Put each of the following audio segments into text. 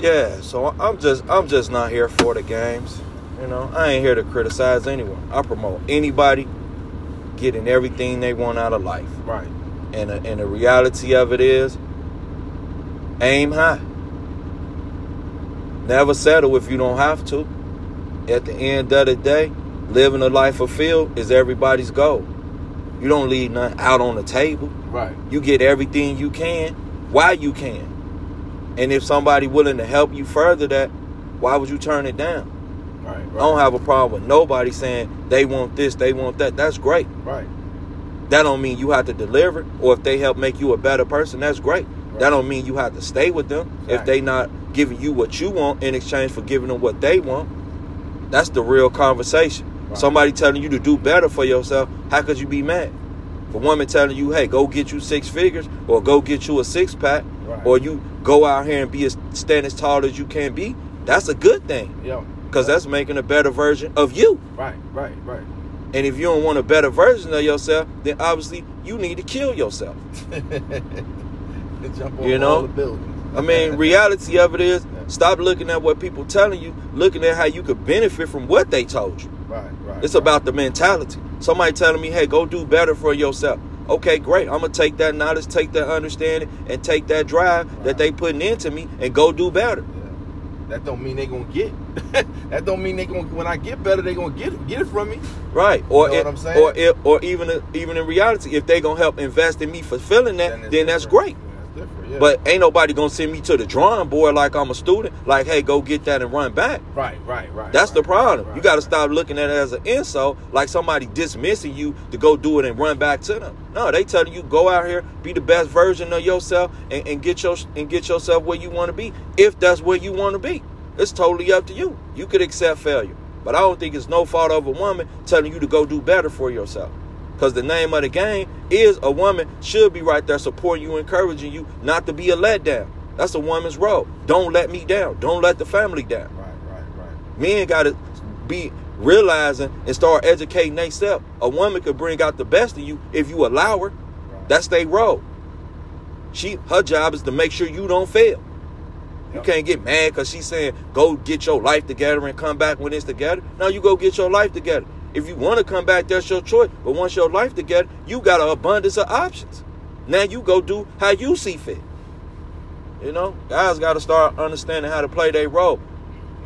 Yeah, so I'm just I'm just not here for the games. You know, I ain't here to criticize anyone. I promote anybody getting everything they want out of life. Right. And the, and the reality of it is, aim high. Never settle if you don't have to. At the end of the day, living a life fulfilled is everybody's goal. You don't leave nothing out on the table. Right. You get everything you can while you can. And if somebody willing to help you further that, why would you turn it down? Right. right. I don't have a problem with nobody saying they want this, they want that. That's great. Right. That don't mean you have to deliver, or if they help make you a better person, that's great. Right. That don't mean you have to stay with them if they not giving you what you want in exchange for giving them what they want. That's the real conversation. Right. Somebody telling you to do better for yourself, how could you be mad? If a woman telling you, hey, go get you six figures, or go get you a six pack, Right. or you go out here and be as stand as tall as you can be, that's a good thing. Yeah. Because that's making a better version of you. Right. Right. Right. And if you don't want a better version of yourself, then obviously you need to kill yourself. Jump You know? I mean, reality of it is, stop looking at what people telling you, looking at how you could benefit from what they told you. Right. Right. It's right. about the mentality. Somebody telling me, hey, go do better for yourself. Okay, great. I'm gonna take that knowledge, take that understanding, and take that drive that they putting into me and go do better. Yeah. That don't mean they gonna get. that don't mean they gonna. When I get better, they gonna get it, get it from me. Right. Or You know it- what I'm saying? or it, or even even in reality, if they gonna help invest in me fulfilling that, it's then that's different. great. Different. Yeah. But ain't nobody gonna send me to the drawing board like I'm a student. Like, hey, go get that and run back. right, right, right. That's the problem. right, you got to right. stop looking at it as an insult, like somebody dismissing you to go do it and run back to them. No, they telling you go out here, be the best version of yourself, and, and get your and get yourself where you want to be. If that's where you want to be, it's totally up to you. You could accept failure, but I don't think it's no fault of a woman telling you to go do better for yourself. Because the name of the game is a woman should be right there supporting you, encouraging you, not to be a letdown. That's a woman's role. Don't let me down. Don't let the family down. Right, right, right. Men got to be realizing and start educating themselves. A woman could bring out the best in you if you allow her. right. That's their role. She, her job is to make sure you don't fail. You can't get mad because she's saying go get your life together and come back when it's together. No, you go get your life together. If you want to come back, that's your choice. But once your life together, you got an abundance of options. Now you go do how you see fit. You know, guys got to start understanding how to play their role.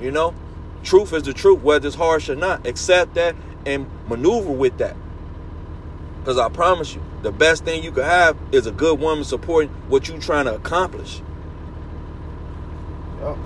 You know, truth is the truth, whether it's harsh or not. Accept that and maneuver with that. Because I promise you, the best thing you could have is a good woman supporting what you're trying to accomplish. Yep.